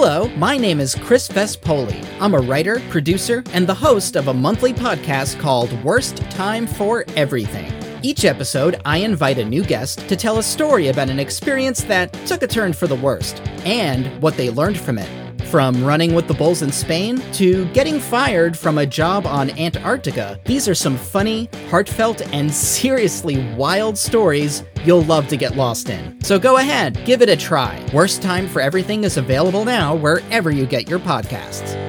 Hello, my name is Chris Vespoli. I'm a writer, producer, and the host of a monthly podcast called Worst Time for Everything. Each episode, I invite a new guest to tell a story about an experience that took a turn for the worst and what they learned from it. From running with the Bulls in Spain to getting fired from a job on Antarctica, these are some funny, heartfelt, and seriously wild stories you'll love to get lost in. So go ahead, give it a try. Worst Time for Everything is available now wherever you get your podcasts.